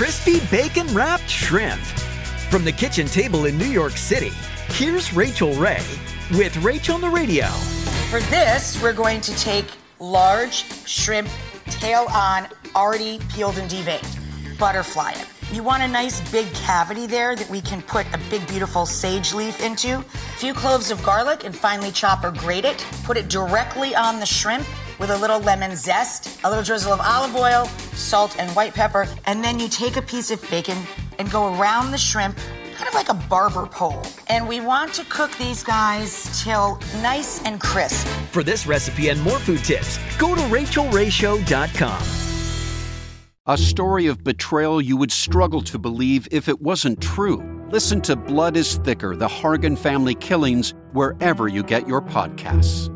Crispy bacon wrapped shrimp. From the kitchen table in New York City, here's Rachael Ray with Rachel on the Radio. For this, we're going to take large shrimp, tail on, already peeled and deveined. Butterfly it. You want a nice big cavity there that we can put a big, beautiful sage leaf into. A few cloves of garlic and finely chop or grate it. Put it directly on the shrimp with a little lemon zest, a little drizzle of olive oil, salt, and white pepper. And then you take a piece of bacon and go around the shrimp, kind of like a barber pole. And we want to cook these guys till nice and crisp. For this recipe and more food tips, go to rachaelrayshow.com. A story of betrayal you would struggle to believe if it wasn't true. Listen to Blood is Thicker The Hargan Family Killings wherever you get your podcasts.